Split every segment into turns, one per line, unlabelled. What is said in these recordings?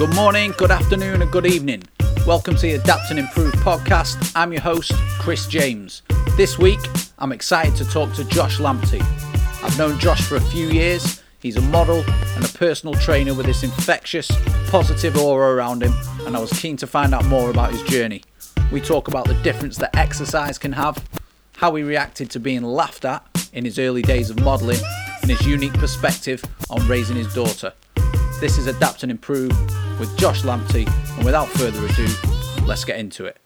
Good morning, good afternoon, and good evening. Welcome to the Adapt and Improve podcast. I'm your host, Chris James. This week, I'm excited to talk to Josh Lamptey. I've known Josh for a few years. He's a model and a personal trainer with this infectious, positive aura around him, and I was keen to find out more about his journey. We talk about the difference that exercise can have, how he reacted to being laughed at in his early days of modelling, and his unique perspective on raising his daughter. This is Adapt and Improve with Josh Lamptey, and without further ado, let's get into it.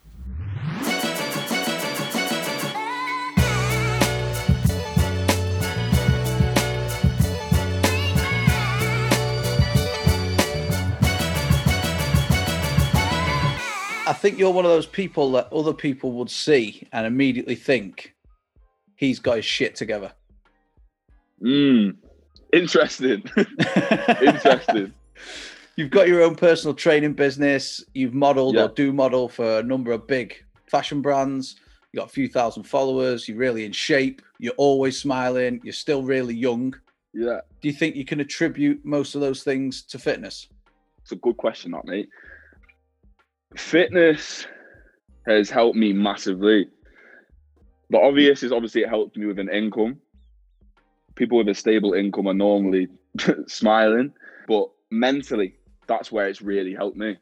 I think you're one of those people that other people would see and immediately think he's got his shit together.
Mm, interesting. interesting.
You've got your own personal training business. You've modeled
Yeah.
or do model for a number of big fashion brands. You've got a few thousand followers. You're really in shape. You're always smiling. You're still really young.
Yeah,
Do you think you can attribute most of those things to fitness?
it's a good question, that mate. Fitness has helped me massively. The obvious is obviously it helped me with an income. People with a stable income are normally smiling, but mentally, that's where it's really helped me.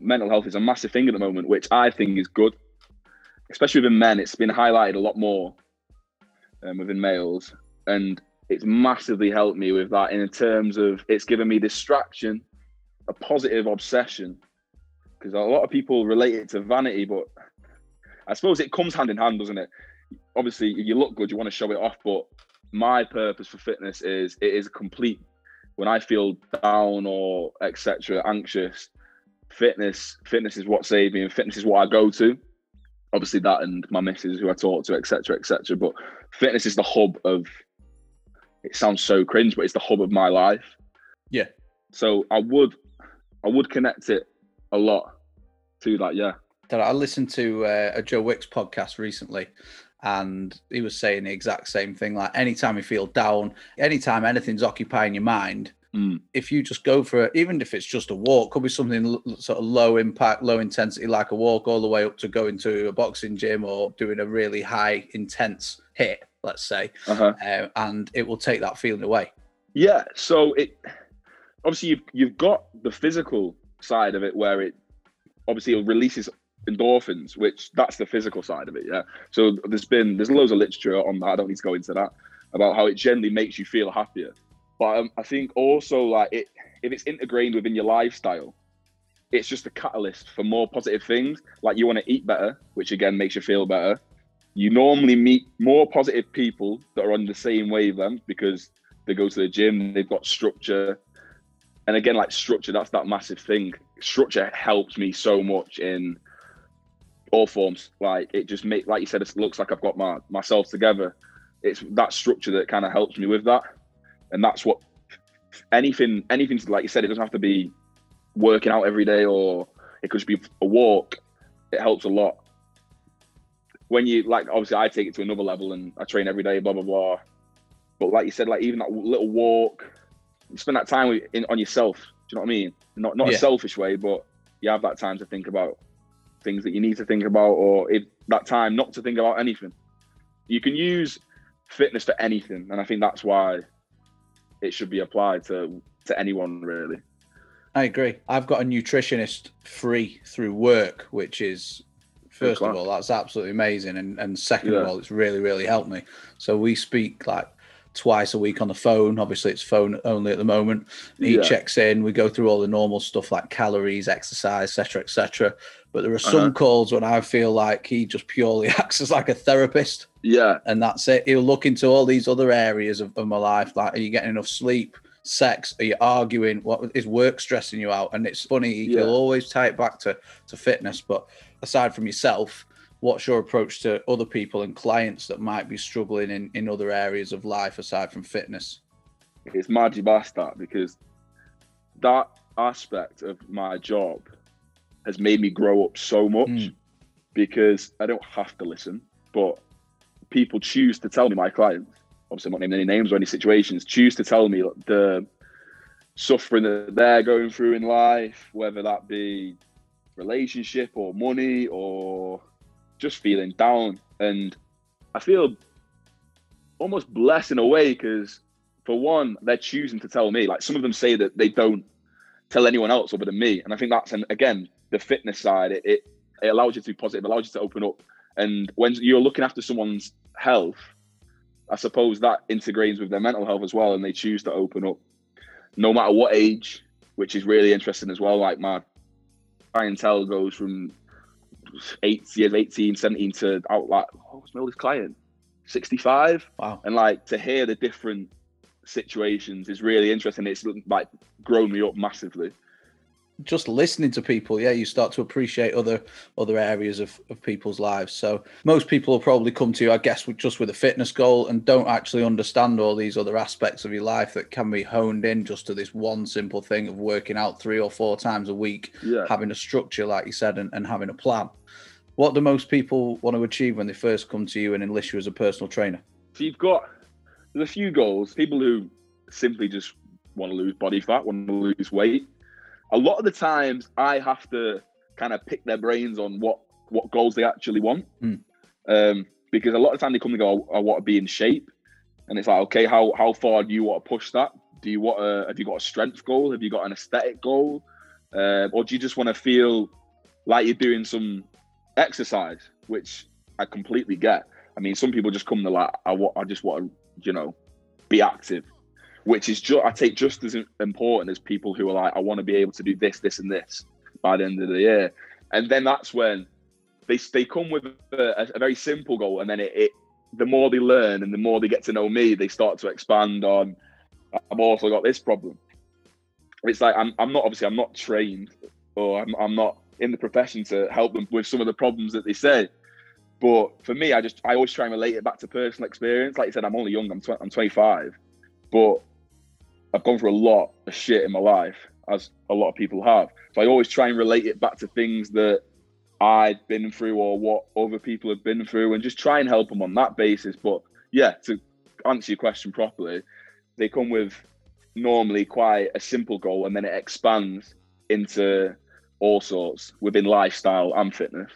Mental health is a massive thing at the moment, which I think is good, especially within men. It's been highlighted a lot more um, within males, and it's massively helped me with that in terms of it's given me distraction, a positive obsession, because a lot of people relate it to vanity, but I suppose it comes hand in hand, doesn't it? Obviously, you look good, you want to show it off, but my purpose for fitness is it is complete. When I feel down or etc., anxious, fitness fitness is what saved me, and fitness is what I go to. Obviously, that and my missus, who I talk to, etc., etc. But fitness is the hub of. It sounds so cringe, but it's the hub of my life.
Yeah.
So I would, I would connect it a lot to that. Yeah.
that I listened to uh, a Joe Wicks podcast recently, and he was saying the exact same thing. Like anytime you feel down, anytime anything's occupying your mind,
Mm.
if you just go for it, even if it's just a walk, could be something l- sort of low impact, low intensity, like a walk, all the way up to going to a boxing gym or doing a really high intense HIIT, let's say,
Uh-huh.
uh, and it will take that feeling away.
Yeah. So it obviously you've you've got the physical side of it where it obviously it releases endorphins, which that's the physical side of it. Yeah. So there's been there's loads of literature on that. I don't need to go into that about how it generally makes you feel happier. But um, I think also like it if it's integrated within your lifestyle, it's just a catalyst for more positive things. Like you want to eat better, which again makes you feel better. You normally meet more positive people that are on the same wavelength because they go to the gym, they've got structure. And again, like structure, that's that massive thing. Structure helps me so much in all forms. Like it just make like you said, it looks like I've got my myself together. It's that structure that kind of helps me with that. And that's what anything anything like you said, it doesn't have to be working out every day or it could just be a walk. It helps a lot. When you like obviously I take it to another level and I train every day, blah blah blah. But like you said, like even that little walk, you spend that time with, in, on yourself. Do you know what I mean? Not not
Yeah.
a selfish way, but you have that time to think about things that you need to think about, or if that time not to think about anything. You can use fitness for anything, and I think that's why it should be applied to to anyone really.
I agree. I've got a nutritionist free through work, which is first of all, that's absolutely amazing. And and second of all, it's really, really helped me. So we speak like twice a week on the phone. Obviously it's phone only at the moment. He
Yeah.
checks in, we go through all the normal stuff like calories, exercise, etc., etc. But there are some
Uh-huh.
calls when I feel like he just purely acts as like a therapist
Yeah,
and that's it. He'll look into all these other areas of, of my life. Like, are you getting enough sleep? Sex? Are you arguing? What is work stressing you out? And it's funny,
Yeah.
he'll always tie it back to to fitness. But aside from yourself, what's your approach to other people and clients that might be struggling in in other areas of life aside from fitness?
it's magic that because that aspect of my job has made me grow up so much
Mm.
because I don't have to listen, but people choose to tell me my clients. Obviously, I'm not naming any names or any situations. Choose to tell me the suffering that they're going through in life, whether that be relationship or money or just feeling down. And I feel almost blessed in a way because, for one, they're choosing to tell me. Like some of them say that they don't tell anyone else other than me, and I think that's and again the fitness side. It, it it allows you to be positive, allows you to open up. And when you're looking after someone's health, I suppose that integrates with their mental health as well, and they choose to open up, no matter what age, which is really interesting as well. Like my clientele goes from eight years, 18, 17 to out like oh, what's my oldest client? 65.
Wow.
And like to hear the different situations is really interesting. It's like grown me up massively.
Just listening to people, yeah, you start to appreciate other other areas of, of people's lives. So most people will probably come to you, I guess, with, just with a fitness goal and don't actually understand all these other aspects of your life that can be honed in just to this one simple thing of working out three or four times a week,
Yeah.
having a structure, like you said, and, and having a plan. What do most people want to achieve when they first come to you and enlist you as a personal trainer?
So you've got there's a few goals. People who simply just want to lose body fat, want to lose weight. A lot of the times, I have to kind of pick their brains on what what goals they actually want,
Mm.
um, because a lot of the time they come and go, "I want to be in shape," and it's like, okay, how how far do you want to push that? Do you want a have you got a strength goal? Have you got an aesthetic goal, uh, or do you just want to feel like you're doing some exercise, which I completely get. I mean, some people just come to like, I want, I just want to, you know, be active, which is just I take just as important as people who are like, I want to be able to do this, this, and this by the end of the year, and then that's when they they come with a, a very simple goal, and then it, it the more they learn and the more they get to know me, they start to expand on. I've also got this problem. It's like I'm I'm not obviously I'm not trained or I'm I'm not in the profession to help them with some of the problems that they say. But for me, I just I always try and relate it back to personal experience. Like you said, I'm only young. I'm tw- I'm 25, but I've gone through a lot of shit in my life, as a lot of people have. So I always try and relate it back to things that I've been through or what other people have been through, and just try and help them on that basis. But yeah, to answer your question properly, they come with normally quite a simple goal, and then it expands into all sorts within lifestyle and fitness.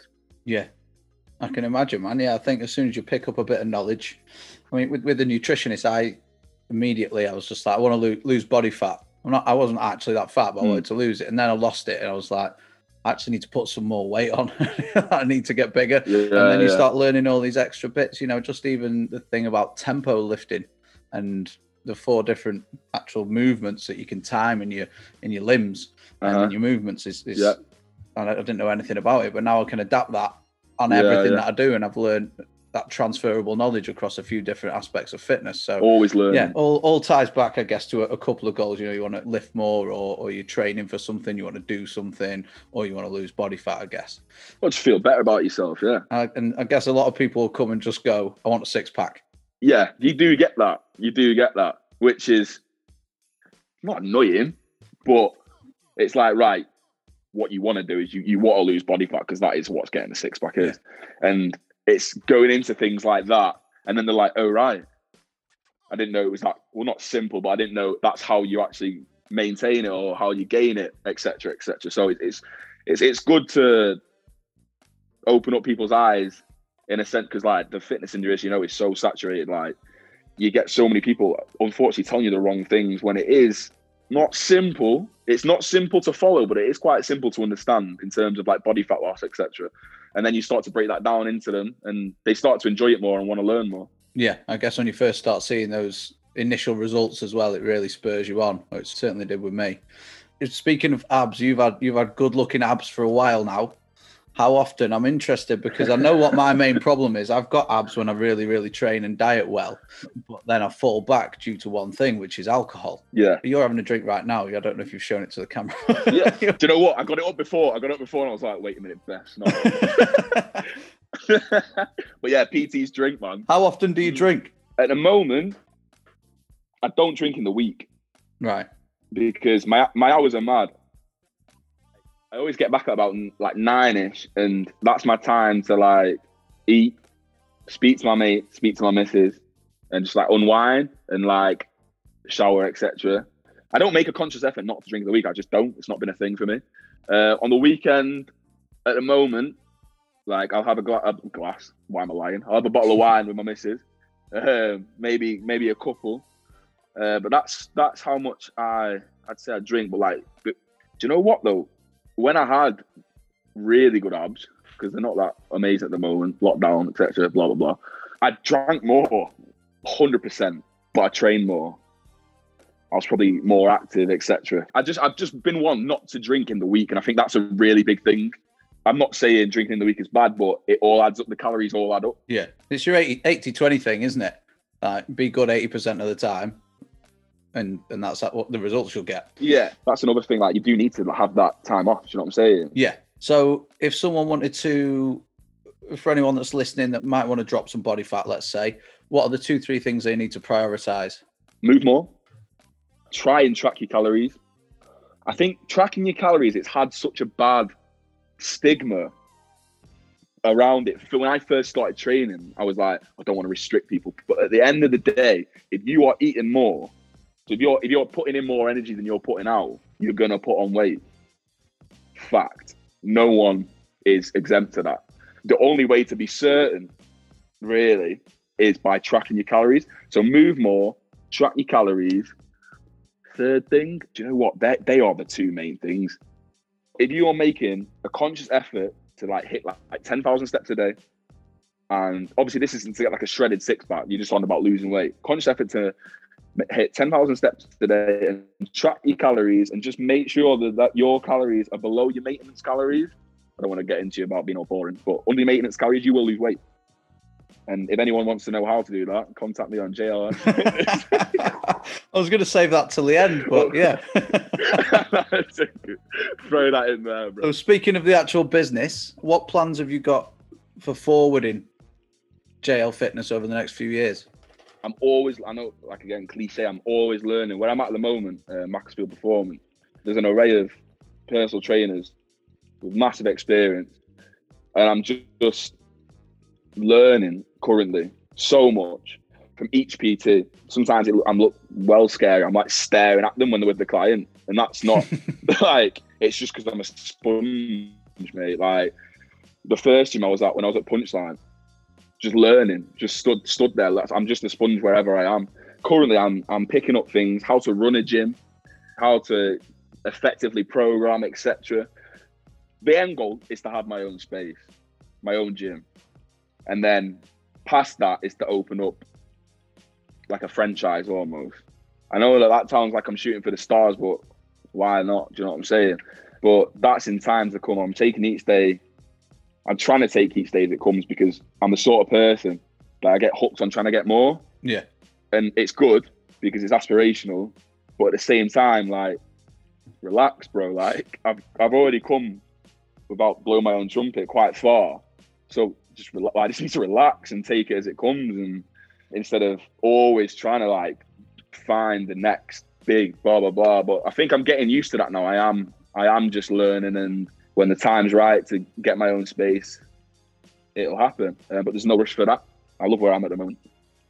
Yeah, I can imagine, man. Yeah, I think as soon as you pick up a bit of knowledge, I mean, with, with the nutritionist, I immediately I was just like, I want to lose, lose body fat. I'm not, I wasn't actually that fat, but I
Mm.
wanted to lose it, and then I lost it, and I was like, I actually need to put some more weight on. I need to get bigger.
Yeah,
and then you start learning all these extra bits. You know, just even the thing about tempo lifting and the four different actual movements that you can time in your in your limbs and
Uh-huh.
in your movements is, is
Yeah.
I didn't know anything about it, but now I can adapt that on
Yeah,
everything
yeah.
that I do, and I've learned that transferable knowledge across a few different aspects of fitness. So
Always learning.
yeah, all, all ties back, I guess, to a, a couple of goals. You know, you want to lift more, or, or you're training for something, you want to do something, or you want to lose body fat, I guess.
Well, just feel better about yourself. Yeah.
And I guess a lot of people will come and just go, I want a six pack.
Yeah. You do get that. You do get that, which is not annoying, but it's like, right, what you want to do is you, you want to lose body fat because that is what's getting the six pack is. And it's going into things like that. And then they're like, oh, right. I didn't know it was that, well, not simple, but I didn't know that's how you actually maintain it or how you gain it, etc., etc. So it's, it's, it's good to open up people's eyes in a sense because like the fitness industry, you know, is so saturated. Like you get so many people, unfortunately, telling you the wrong things when it is not simple. It's not simple to follow, but it is quite simple to understand in terms of like body fat loss, etc. And then you start to break that down into them, and they start to enjoy it more and want to learn more.
Yeah, I guess when you first start seeing those initial results as well, it really spurs you on. It certainly did with me. Speaking of abs, you've had you've had good looking abs for a while now. How often? I'm interested because I know what my main problem is. I've got abs when I really, really train and diet well, but then I fall back due to one thing, which is alcohol.
Yeah.
You're having a drink right now. I don't know if you've shown it to the camera.
Yeah. Do you know what? I got it up before. I got it up before, and I was like, wait a minute, best. No. but yeah, PT's drink, man.
How often do you mm. drink?
At the moment, I don't drink in the week.
Right.
because my my hours are mad. I always get back at about like nine ish, and that's my time to like eat, speak to my mate, speak to my missus, and just like unwind and like shower, etc. I don't make a conscious effort not to drink in the week. I just don't. It's not been a thing for me. Uh, on the weekend, at the moment, like I'll have a, gla- a glass. Why am I lying? I'll have a bottle of wine with my missus. Uh, maybe maybe a couple. Uh, but that's that's how much I I'd say I drink. But like, but, do you know what though? When I had really good abs, because they're not that amazing at the moment, lockdown, etc., blah blah blah. I drank more, hundred percent, but I trained more. I was probably more active, etc. I just I've just been one not to drink in the week, and I think that's a really big thing. I'm not saying drinking in the week is bad, but it all adds up. The calories all add up.
Yeah, it's your 80 20 thing, isn't it? Like, be good 80% of the time, and and that's what the results you'll get.
Yeah, that's another thing. Like, you do need to have that time off. Do you know what I'm saying?
Yeah. So, if someone wanted to, for anyone that's listening that might want to drop some body fat, let's say, what are the two, three things they need to prioritize?
Move more. Try and track your calories. I think tracking your calories, it's had such a bad stigma around it. When I first started training, I was like, I don't want to restrict people. But at the end of the day, if you are eating more, so if you're if you're putting in more energy than you're putting out, you're gonna put on weight. Fact. No one is exempt to that. The only way to be certain, really, is by tracking your calories. So move more, track your calories. Third thing, do you know what? They, they are the two main things if you are making a conscious effort to like hit like, like 10,000 steps a day, and obviously this isn't to get like a shredded six pack, you're just on about losing weight. Conscious effort to hit 10,000 steps a day and track your calories and just make sure that, that your calories are below your maintenance calories. I don't want to get into about being all boring, but under your maintenance calories, you will lose weight. And if anyone wants to know how to do that, contact me on JLS.
I was going to save that till the end, but yeah.
Throw that in there, bro.
So, speaking of the actual business, what plans have you got for forwarding JL Fitness over the next few years?
I'm always, I know, like again, cliche, I'm always learning. Where I'm at at the moment, uh, Macclesfield Performance, there's an array of personal trainers with massive experience. And I'm just learning currently so much from each PT. Sometimes it, I'm look well scary. I'm like staring at them when they're with the client, and that's not like it's just because I'm a sponge, mate. Like the first gym I was at when I was at Punchline, just learning, just stood stood there. I'm just a sponge wherever I am. Currently, I'm I'm picking up things, how to run a gym, how to effectively program, etc. The end goal is to have my own space, my own gym, and then past that is to open up like a franchise almost. I know that that sounds like I'm shooting for the stars, but why not? Do you know what I'm saying? But that's in time to come. I'm taking each day. I'm trying to take each day as it comes because I'm the sort of person that I get hooked on trying to get more.
Yeah.
And it's good because it's aspirational, but at the same time, like, relax, bro. Like, I've I've already come without blowing my own trumpet quite far. So just I just need to relax and take it as it comes, and instead of always trying to like find the next big blah blah blah. But I think I'm getting used to that now. I am I am just learning, and when the time's right to get my own space, it'll happen. Uh, but there's no rush for that. I love where I'm at the moment.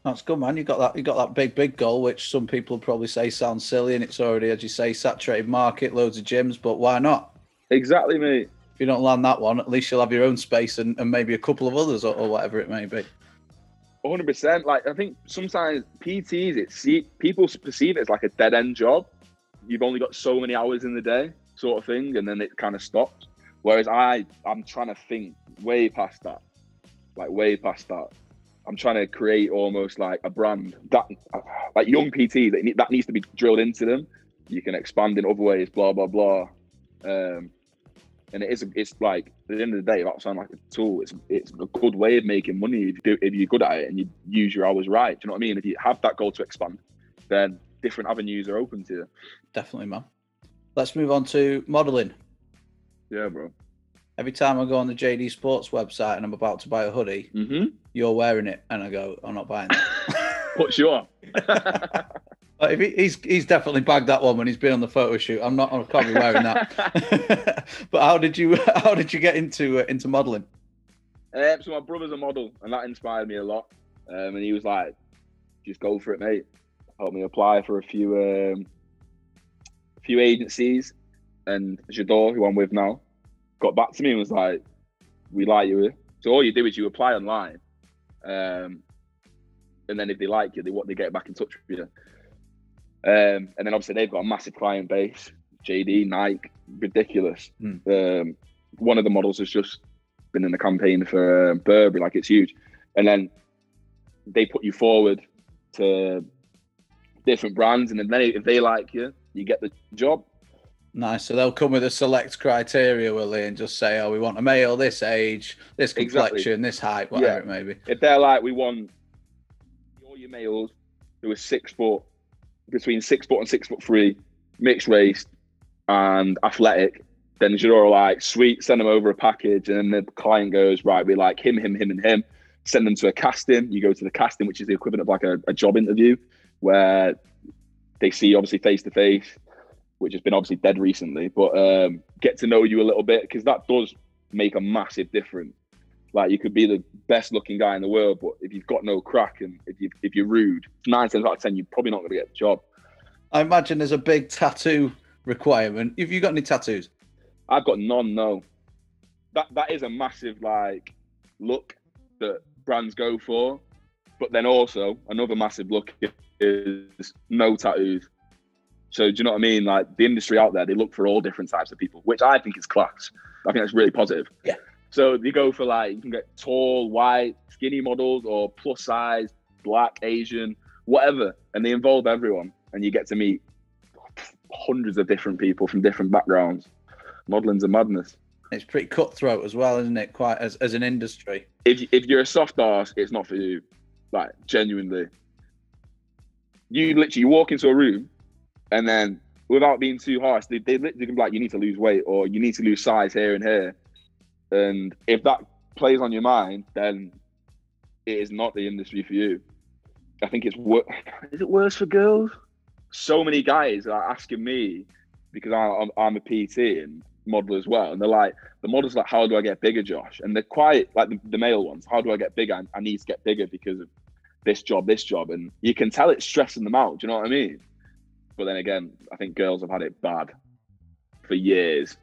That's good, man. You got that. You got that big, big goal, which some people probably say sounds silly, and it's already, as you say, saturated market, loads of gyms. But why not?
Exactly, mate
if you don't land that one, at least you'll have your own space and, and maybe a couple of others or, or whatever it may be.
100%. Like, I think sometimes PTs, it's see, people perceive it as like a dead end job. You've only got so many hours in the day, sort of thing, and then it kind of stops. Whereas I, I'm trying to think way past that, like way past that. I'm trying to create almost like a brand that, like young PT, that, that needs to be drilled into them. You can expand in other ways, blah blah blah. Um, and it is it's like at the end of the day that sound like a tool it's it's a good way of making money if you do if you're good at it and you use your hours right do you know what i mean if you have that goal to expand then different avenues are open to you
definitely man let's move on to modeling
yeah bro
every time i go on the jd sports website and i'm about to buy a hoodie
mm-hmm.
you're wearing it and i go i'm not buying it
what's your
if he, he's he's definitely bagged that one when he's been on the photo shoot. I'm not. I can't be wearing that. but how did you how did you get into uh, into modelling?
Um, so my brother's a model, and that inspired me a lot. Um, and he was like, "Just go for it, mate." Helped me apply for a few um, few agencies, and Jador, who I'm with now, got back to me and was like, "We like you." So all you do is you apply online, um, and then if they like you, they what they get back in touch with you. Um, and then obviously they've got a massive client base. JD, Nike, ridiculous.
Hmm.
Um, one of the models has just been in the campaign for uh, Burberry, like it's huge. And then they put you forward to different brands, and then they, if they like you, you get the job.
Nice. So they'll come with a select criteria, will they, and just say, "Oh, we want a male this age, this
Exactly.
complexion, this height, whatever
Yeah.
it may be."
If they're like, we want all your males who are six foot, between six foot and six foot three, mixed race and athletic, then you're all like, sweet, send them over a package. And then the client goes, right, we like him, him, him, and him. Send them to a casting. You go to the casting, which is the equivalent of like a, a job interview where they see obviously face to face, which has been obviously dead recently, but um, get to know you a little bit because that does make a massive difference. Like you could be the best looking guy in the world, but if you've got no crack and if you if you're rude, nine times out of ten, you're probably not going to get the job.
I imagine there's a big tattoo requirement. Have you got any tattoos?
I've got none. No, that that is a massive like look that brands go for, but then also another massive look is no tattoos. So do you know what I mean? Like the industry out there, they look for all different types of people, which I think is class. I think that's really positive.
Yeah.
So they go for like you can get tall, white, skinny models, or plus size, black, Asian, whatever, and they involve everyone, and you get to meet hundreds of different people from different backgrounds. Modeling's a madness.
It's pretty cutthroat as well, isn't it? Quite as, as an industry.
If if you're a soft ass, it's not for you. Like genuinely, you literally you walk into a room, and then without being too harsh, they they literally can be like, you need to lose weight or you need to lose size here and here, and if that plays on your mind, then it is not the industry for you. I think it's wor- is it worse for girls? So many guys are asking me because I'm, I'm a PT and model as well, and they're like, the models like, how do I get bigger, Josh? And they're quite like the, the male ones. How do I get bigger? I, I need to get bigger because of this job, this job, and you can tell it's stressing them out. Do you know what I mean? But then again, I think girls have had it bad for years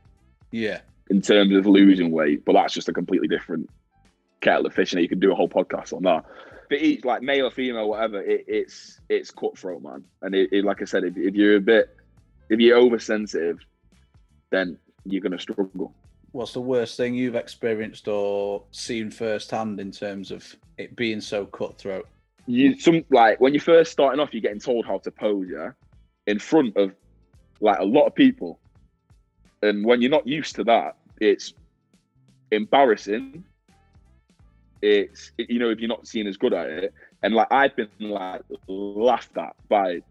Yeah.
in terms of losing weight, but that's just a completely different kettle of fish, and you can do a whole podcast on that. For each, like male or female, whatever, it, it's it's cutthroat, man. And it, it, like I said, if, if you're a bit, if you're oversensitive, then you're gonna struggle.
What's the worst thing you've experienced or seen firsthand in terms of it being so cutthroat?
You some like when you're first starting off, you're getting told how to pose, yeah, in front of like a lot of people, and when you're not used to that, it's embarrassing. It's you know if you're not seen as good at it, and like I've been like laughed at by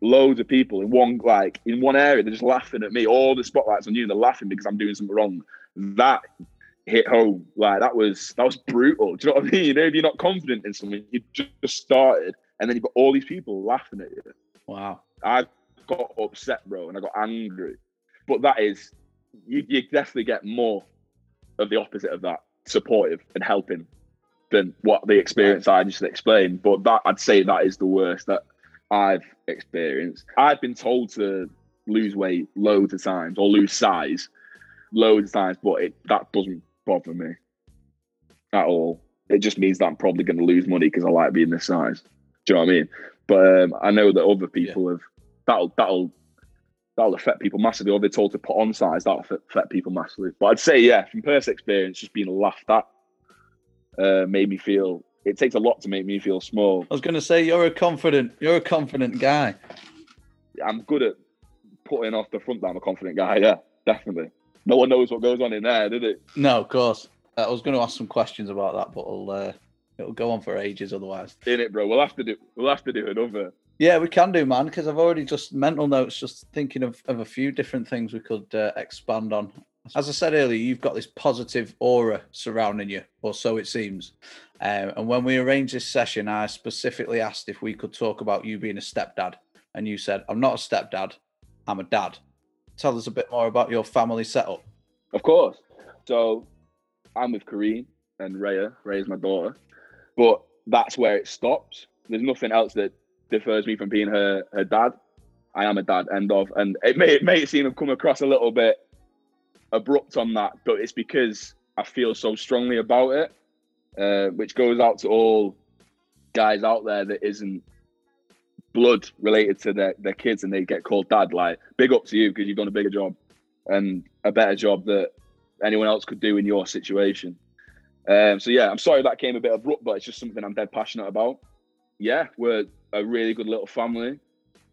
loads of people in one like in one area. They're just laughing at me. All the spotlights on you, they're laughing because I'm doing something wrong. That hit home. Like that was that was brutal. Do you know what I mean? You know, if you're not confident in something, you just started, and then you've got all these people laughing at you.
Wow.
I got upset, bro, and I got angry. But that is, you, you definitely get more of the opposite of that, supportive and helping, than what the experience I just explained. But that I'd say that is the worst that I've experienced. I've been told to lose weight loads of times or lose size loads of times, but it that doesn't bother me at all. It just means that I'm probably going to lose money because I like being this size. Do you know what I mean? But um, I know that other people have that'll that'll that'll affect people massively. Or they're told to put on size, that'll affect- people massively. But I'd say, yeah, from personal experience, just being laughed at uh, made me feel. It takes a lot to make me feel small.
I was going to say you're a confident, you're a confident guy.
I'm good at putting off the front that I'm a confident guy. Yeah, definitely. No one knows what goes on in there, did it?
No, of course. I was going to ask some questions about that, but it'll uh, it'll go on for ages otherwise.
In it, bro. We'll have to do. We'll have to do another.
Yeah, we can do, man, because I've already just mental notes, just thinking of, of a few different things we could uh, expand on. As I said earlier, you've got this positive aura surrounding you, or so it seems. Um, and when we arranged this session, I specifically asked if we could talk about you being a stepdad. And you said, I'm not a stepdad, I'm a dad. Tell us a bit more about your family setup.
Of course. So I'm with Kareen and Rhea. Rhea's my daughter. But that's where it stops. There's nothing else that differs me from being her her dad. I am a dad. End of. And it may it may seem to come across a little bit abrupt on that, but it's because I feel so strongly about it, uh, which goes out to all guys out there that isn't blood related to their, their kids and they get called dad. Like, big up to you because you've done a bigger job and a better job that anyone else could do in your situation. Um, so yeah, I'm sorry that came a bit abrupt, but it's just something I'm dead passionate about. Yeah, we're a really good little family.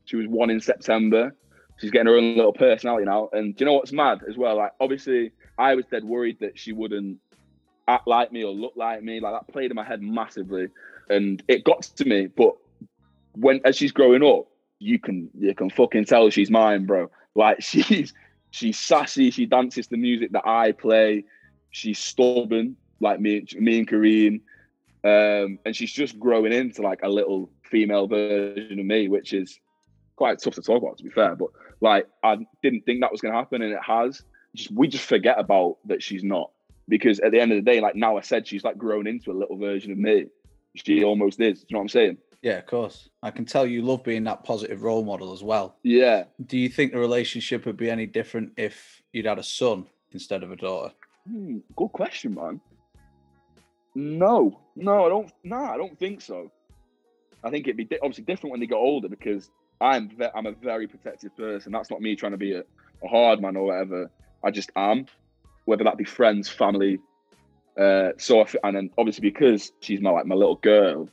She was one in September. She's getting her own little personality now. And do you know what's mad as well? Like obviously I was dead worried that she wouldn't act like me or look like me. Like that played in my head massively. And it got to me, but when as she's growing up, you can you can fucking tell she's mine, bro. Like she's she's sassy, she dances the music that I play, she's stubborn, like me, me and Kareen. Um, and she's just growing into like a little female version of me, which is quite tough to talk about, to be fair. But like, I didn't think that was going to happen, and it has. Just we just forget about that she's not, because at the end of the day, like now I said, she's like grown into a little version of me. She almost is. Do you know what I'm saying?
Yeah, of course. I can tell you love being that positive role model as well.
Yeah.
Do you think the relationship would be any different if you'd had a son instead of a daughter?
Hmm, good question, man. No, no, I don't. No, I don't think so. I think it'd be di- obviously different when they got older because I'm ve- I'm a very protective person. That's not me trying to be a, a hard man or whatever. I just am, whether that be friends, family. Uh, so I f- and then obviously because she's my like my little girl,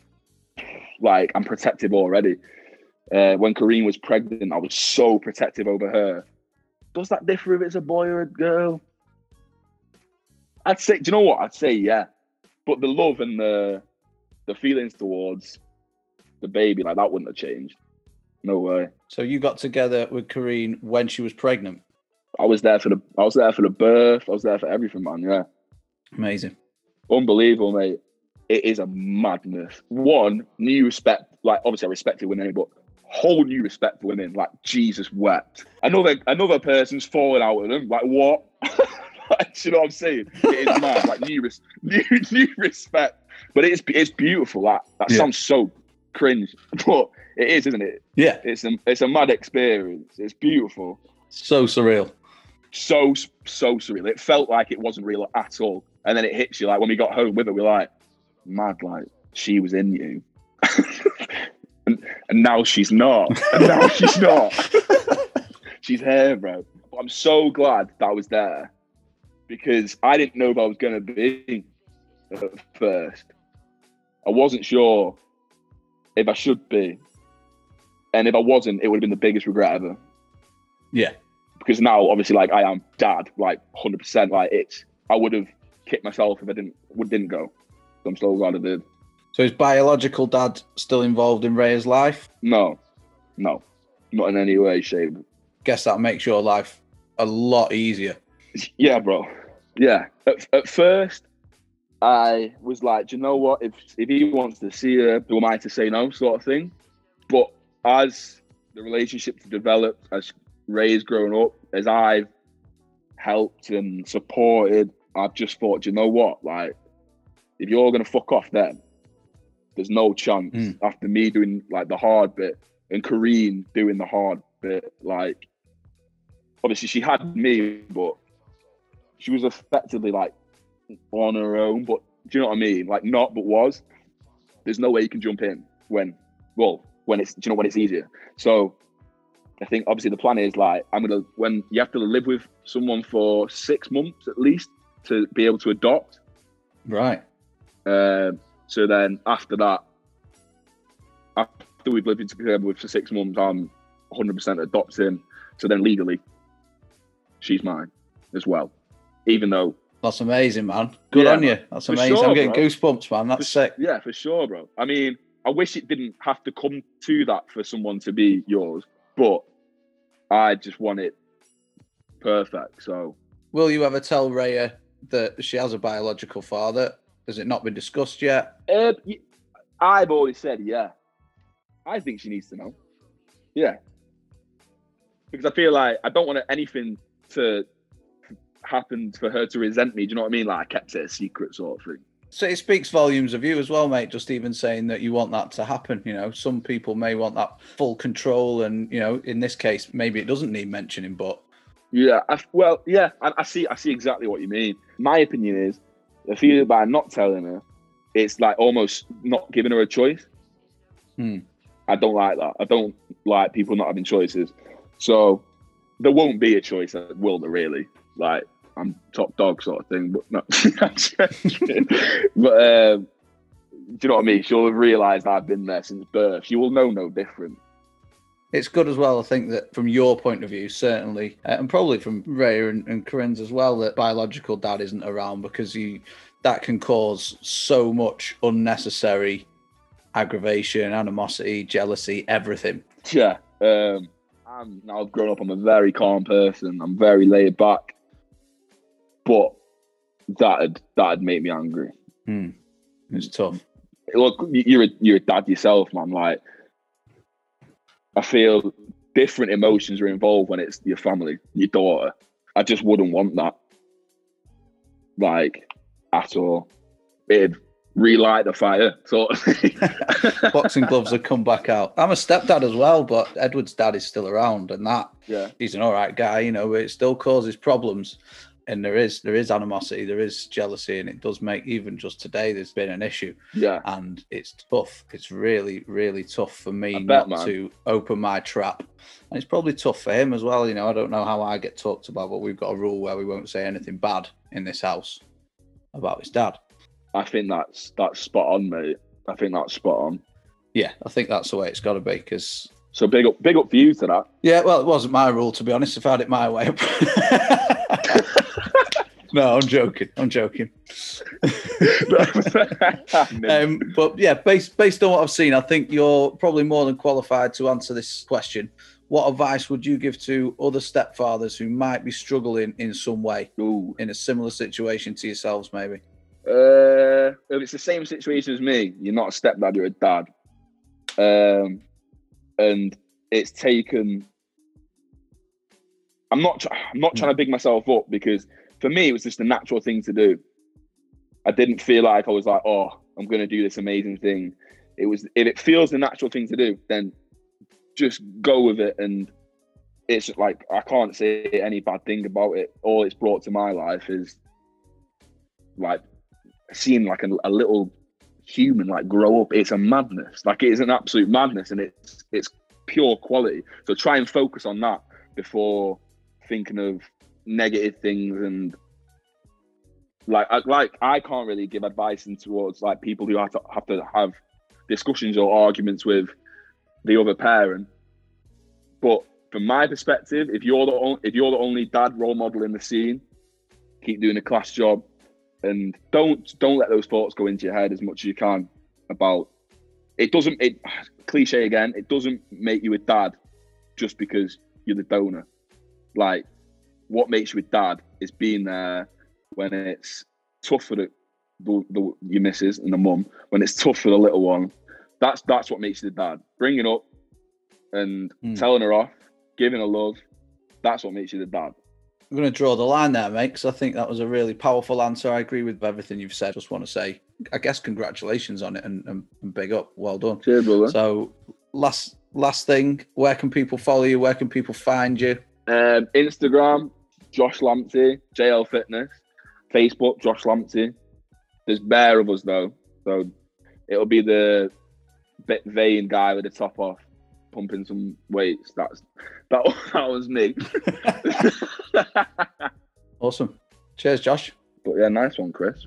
like I'm protective already. Uh, when Kareen was pregnant, I was so protective over her. Does that differ if it's a boy or a girl? I'd say, do you know what? I'd say yeah, but the love and the the feelings towards the baby, like that wouldn't have changed. No way.
So you got together with Kareen when she was pregnant.
I was there for the I was there for the birth. I was there for everything, man. Yeah,
Amazing.
unbelievable, mate. It is a madness. One new respect. Like obviously, I respected women, but whole new respect for women. Like Jesus wept. Another another person's falling out of them. Like what? you know what I'm saying? It is mad. Like new, res- new new respect. But it's it's beautiful. That that
Yeah.
sounds so cringe, but it is, isn't it?
Yeah,
It's a it's a mad experience. It's beautiful.
so surreal.
so so surreal. It felt like it wasn't real at all, and then it hits you like when we got home with her, we're like, mad, like she was in you, and, and now she's not, and now she's not. she's here, bro. But I'm so glad that I was there because I didn't know if I was gonna be at first. I wasn't sure if I should be, and if I wasn't, it would have been the biggest regret ever
Yeah,
because now obviously like I am dad, like hundred percent. Like it's I would have kicked myself if I didn't would didn't go. So I'm so glad I did.
So is biological dad still involved in Ray's life?
No, no, not in any way, shape.
Guess that makes your life a lot easier.
Yeah, bro. Yeah. At, at first, I was like, Do you know what? If if he wants to see her, who am I to say no, sort of thing. But as the relationship developed, as Ray's grown up, as I've helped and supported, I've just thought, Do you know what? Like, if you're gonna fuck off, then there's no chance.
Mm.
After me doing like the hard bit and Kareen doing the hard bit, like obviously she had me, but she was effectively like on her own. But do you know what I mean? Like not, but was. There's no way you can jump in when, well, when it's do you know when it's easier. So I think obviously the plan is like I'm gonna when you have to live with someone for six months at least to be able to adopt.
Right.
Um, so then after that, after we've lived together with for six months, I'm 100% adopting. So then legally, she's mine as well. Even though,
That's amazing, man. Good
Yeah,
on you. That's amazing.
sure,
I'm getting
bro.
goosebumps, man. That's sick.
yeah, for sure, bro. I mean, I wish it didn't have to come to that for someone to be yours, but I just want it perfect. So
Will you ever tell Raya that she has a biological father? Has it not been discussed yet?
Uh, I've always said, yeah. I think she needs to know. Yeah. Because I feel like I don't want anything to happen for her to resent me. Do you know what I mean? Like I kept it a secret sort of thing.
So it speaks volumes of you as well, mate. Just even saying that you want that to happen. You know, some people may want that full control, and you know, in this case, maybe it doesn't need mentioning. But
yeah, I, well, yeah, I, I see. I see exactly what you mean. My opinion is, I feel by not telling her, it's like almost not giving her a choice.
Hmm.
I don't like that. I don't like people not having choices. So there won't be a choice, will there? Really? Like I'm top dog sort of thing, but no. but um, do you know what I mean? She'll have realised I've been there since birth. She will know no different.
It's good as well, I think, that from your point of view, certainly, uh, and probably from Ray and, and Corinne's as well, that biological dad isn't around because you that can cause so much unnecessary aggravation, animosity, jealousy, everything.
Yeah. Um, I'm now grown up. I'm a very calm person. I'm very laid back but that'd that'd make me angry.
Hmm. It's tough.
Look, you're a, you're a dad yourself, man. Like, I feel different emotions are involved when it's your family, your daughter. I just wouldn't want that, like, at all. It'd relight the fire, sort
of Boxing gloves have come back out. I'm a stepdad as well, but Edward's dad is still around, and that
yeah,
he's an all right guy, you know. But it still causes problems and there is there is animosity, there is jealousy, and it does make even just today there's been an issue.
Yeah,
and it's tough. It's really really tough for me bet, not man. to open my trap, and it's probably tough for him as well. You know, I don't know how I get talked about, but we've got a rule where we won't say anything bad in this house about his dad.
I think that's that's spot on, mate. I think that's spot on.
Yeah, I think that's the way it's got to be because.
So big up, big up for you to that.
Yeah, well, it wasn't my rule to be honest. If I had it my way. no, I'm joking. I'm joking. um, but yeah, based based on what I've seen, I think you're probably more than qualified to answer this question. What advice would you give to other stepfathers who might be struggling in some way
Ooh.
in a similar situation to yourselves, maybe?
Uh, if it's the same situation as me, you're not a stepdad, you're a dad. Um, and it's taken. I'm not. I'm not trying to big myself up because for me, it was just a natural thing to do. I didn't feel like I was like, oh, I'm going to do this amazing thing. It was if it feels the natural thing to do, then just go with it. And it's like I can't say any bad thing about it. All it's brought to my life is like seeing like a, a little human like grow up. It's a madness. Like it is an absolute madness, and it's it's pure quality. So try and focus on that before thinking of negative things and like I, like I can't really give advice in towards like people who have to have to have discussions or arguments with the other parent. But from my perspective, if you're the only, if you're the only dad role model in the scene, keep doing a class job, and don't don't let those thoughts go into your head as much as you can about it. Doesn't it cliche again? It doesn't make you a dad just because you're the donor. Like what makes you a dad is being there when it's tough for the, the, the your missus and the mum, when it's tough for the little one. That's that's what makes you the dad. Bringing up and mm. telling her off, giving her love. That's what makes you the dad.
I'm going to draw the line there, mate, because I think that was a really powerful answer. I agree with everything you've said. Just want to say, I guess, congratulations on it and, and, and big up. Well done.
Cheers, brother.
So, last last thing, where can people follow you? Where can people find you?
Um, Instagram, Josh Lamptey, JL Fitness. Facebook, Josh Lamptey. There's bare of us though, so it'll be the bit vain guy with the top off, pumping some weights. That's that. That was me.
awesome. Cheers, Josh.
But yeah, nice one, Chris.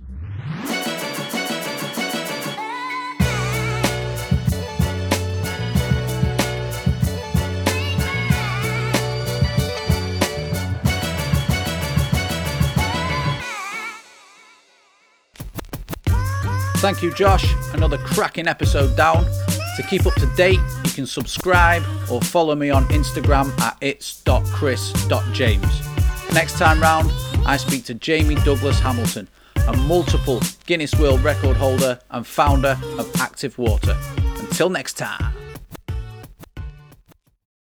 Thank you, Josh. Another cracking episode down. To keep up to date, you can subscribe or follow me on Instagram at its.chris.james. Next time round, I speak to Jamie Douglas Hamilton, a multiple Guinness World Record holder and founder of Active Water. Until next time.